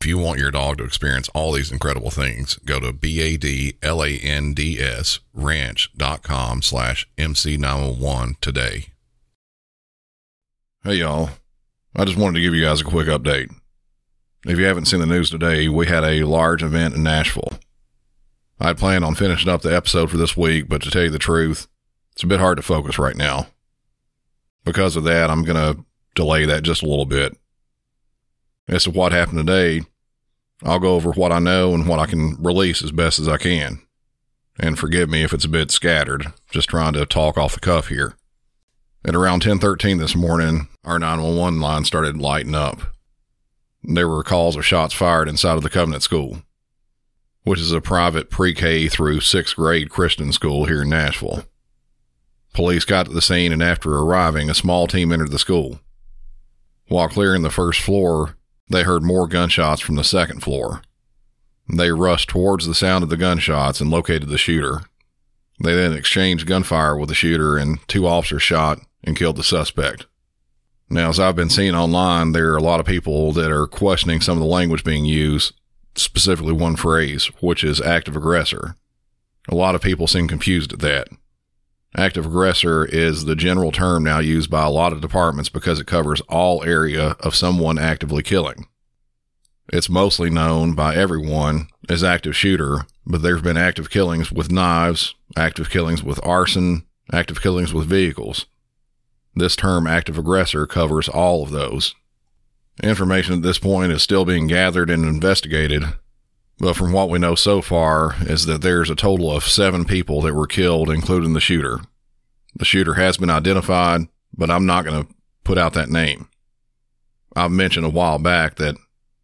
If you want your dog to experience all these incredible things, go to B-A-D-L-A-N-D-S ranch.com slash MC901 today. Hey y'all. I just wanted to give you guys a quick update. If you haven't seen the news today, we had a large event in Nashville. I had planned on finishing up the episode for this week, but to tell you the truth, it's a bit hard to focus right now. Because of that, I'm going to delay that just a little bit. As to what happened today, I'll go over what I know and what I can release as best as I can. And forgive me if it's a bit scattered, just trying to talk off the cuff here. At around 10:13 this morning, our 911 line started lighting up. There were calls of shots fired inside of the Covenant School, which is a private pre-K through 6th grade Christian school here in Nashville. Police got to the scene and after arriving, a small team entered the school. While clearing the first floor, they heard more gunshots from the second floor. They rushed towards the sound of the gunshots and located the shooter. They then exchanged gunfire with the shooter, and two officers shot and killed the suspect. Now, as I've been seeing online, there are a lot of people that are questioning some of the language being used, specifically one phrase, which is active aggressor. A lot of people seem confused at that. Active aggressor is the general term now used by a lot of departments because it covers all area of someone actively killing. It's mostly known by everyone as active shooter, but there's been active killings with knives, active killings with arson, active killings with vehicles. This term active aggressor covers all of those. Information at this point is still being gathered and investigated, but from what we know so far is that there's a total of seven people that were killed, including the shooter. The shooter has been identified, but I'm not going to put out that name. I've mentioned a while back that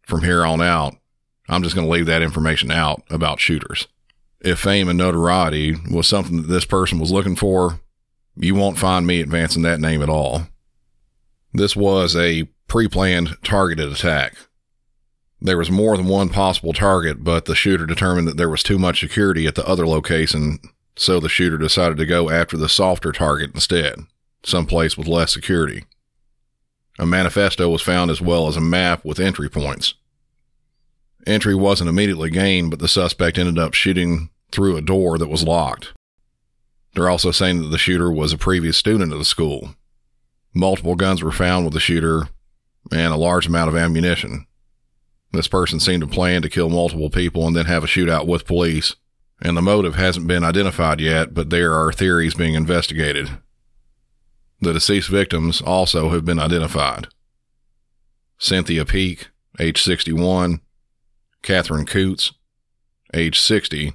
from here on out, I'm just going to leave that information out about shooters. If fame and notoriety was something that this person was looking for, you won't find me advancing that name at all. This was a pre planned targeted attack. There was more than one possible target, but the shooter determined that there was too much security at the other location, so the shooter decided to go after the softer target instead, someplace with less security. A manifesto was found as well as a map with entry points. Entry wasn't immediately gained, but the suspect ended up shooting through a door that was locked. They're also saying that the shooter was a previous student of the school. Multiple guns were found with the shooter and a large amount of ammunition. This person seemed to plan to kill multiple people and then have a shootout with police, and the motive hasn't been identified yet, but there are theories being investigated. The deceased victims also have been identified. Cynthia Peak, age 61, Katherine Koonce, age 60,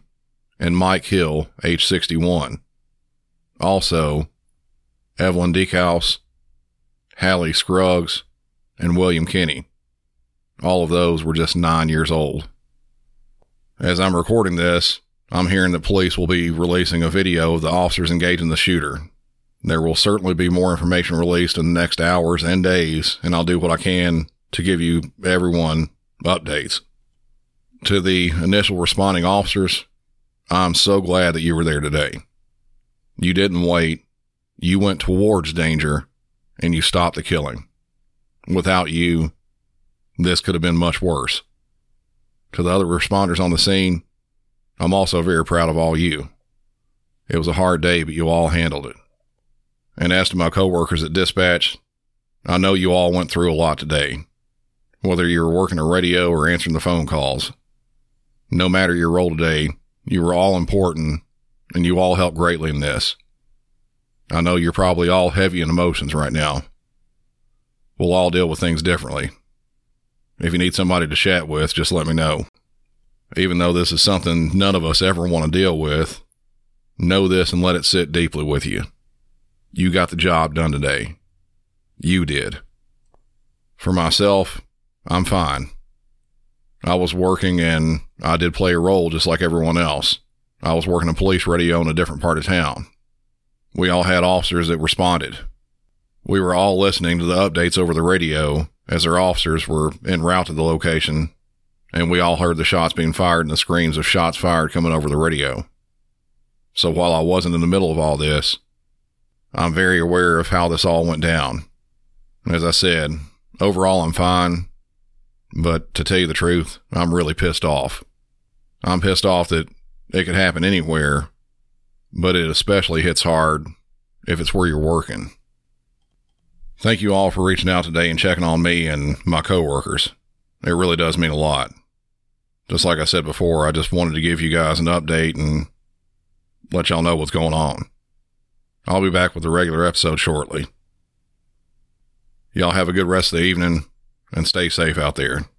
and Mike Hill, age 61. Also, Evelyn Dieckhaus, Hallie Scruggs, and William Kinney. All of those were just nine years old. As I'm recording this, I'm hearing that police will be releasing a video of the officers engaging the shooter. There will certainly be more information released in the next hours and days, and I'll do what I can to give you everyone updates. To the initial responding officers, I'm so glad that you were there today. You didn't wait. You went towards danger and you stopped the killing. Without you, this could have been much worse. To the other responders on the scene, I'm also very proud of all you. It was a hard day, but you all handled it. And as to my coworkers at dispatch, I know you all went through a lot today, whether you were working a radio or answering the phone calls. no matter your role today, you were all important and you all helped greatly in this. I know you're probably all heavy in emotions right now. We'll all deal with things differently. If you need somebody to chat with, just let me know. Even though this is something none of us ever want to deal with, know this and let it sit deeply with you. You got the job done today. You did. For myself, I'm fine. I was working and I did play a role just like everyone else. I was working a police radio in a different part of town. We all had officers that responded. We were all listening to the updates over the radio as our officers were en route to the location, and we all heard the shots being fired and the screams of shots fired coming over the radio. So while I wasn't in the middle of all this, I'm very aware of how this all went down. As I said, overall I'm fine, but to tell you the truth, I'm really pissed off. I'm pissed off that it could happen anywhere, but it especially hits hard if it's where you're working. Thank you all for reaching out today and checking on me and my coworkers. It really does mean a lot. Just like I said before, I just wanted to give you guys an update and let y'all know what's going on. I'll be back with the regular episode shortly. Y'all have a good rest of the evening and stay safe out there.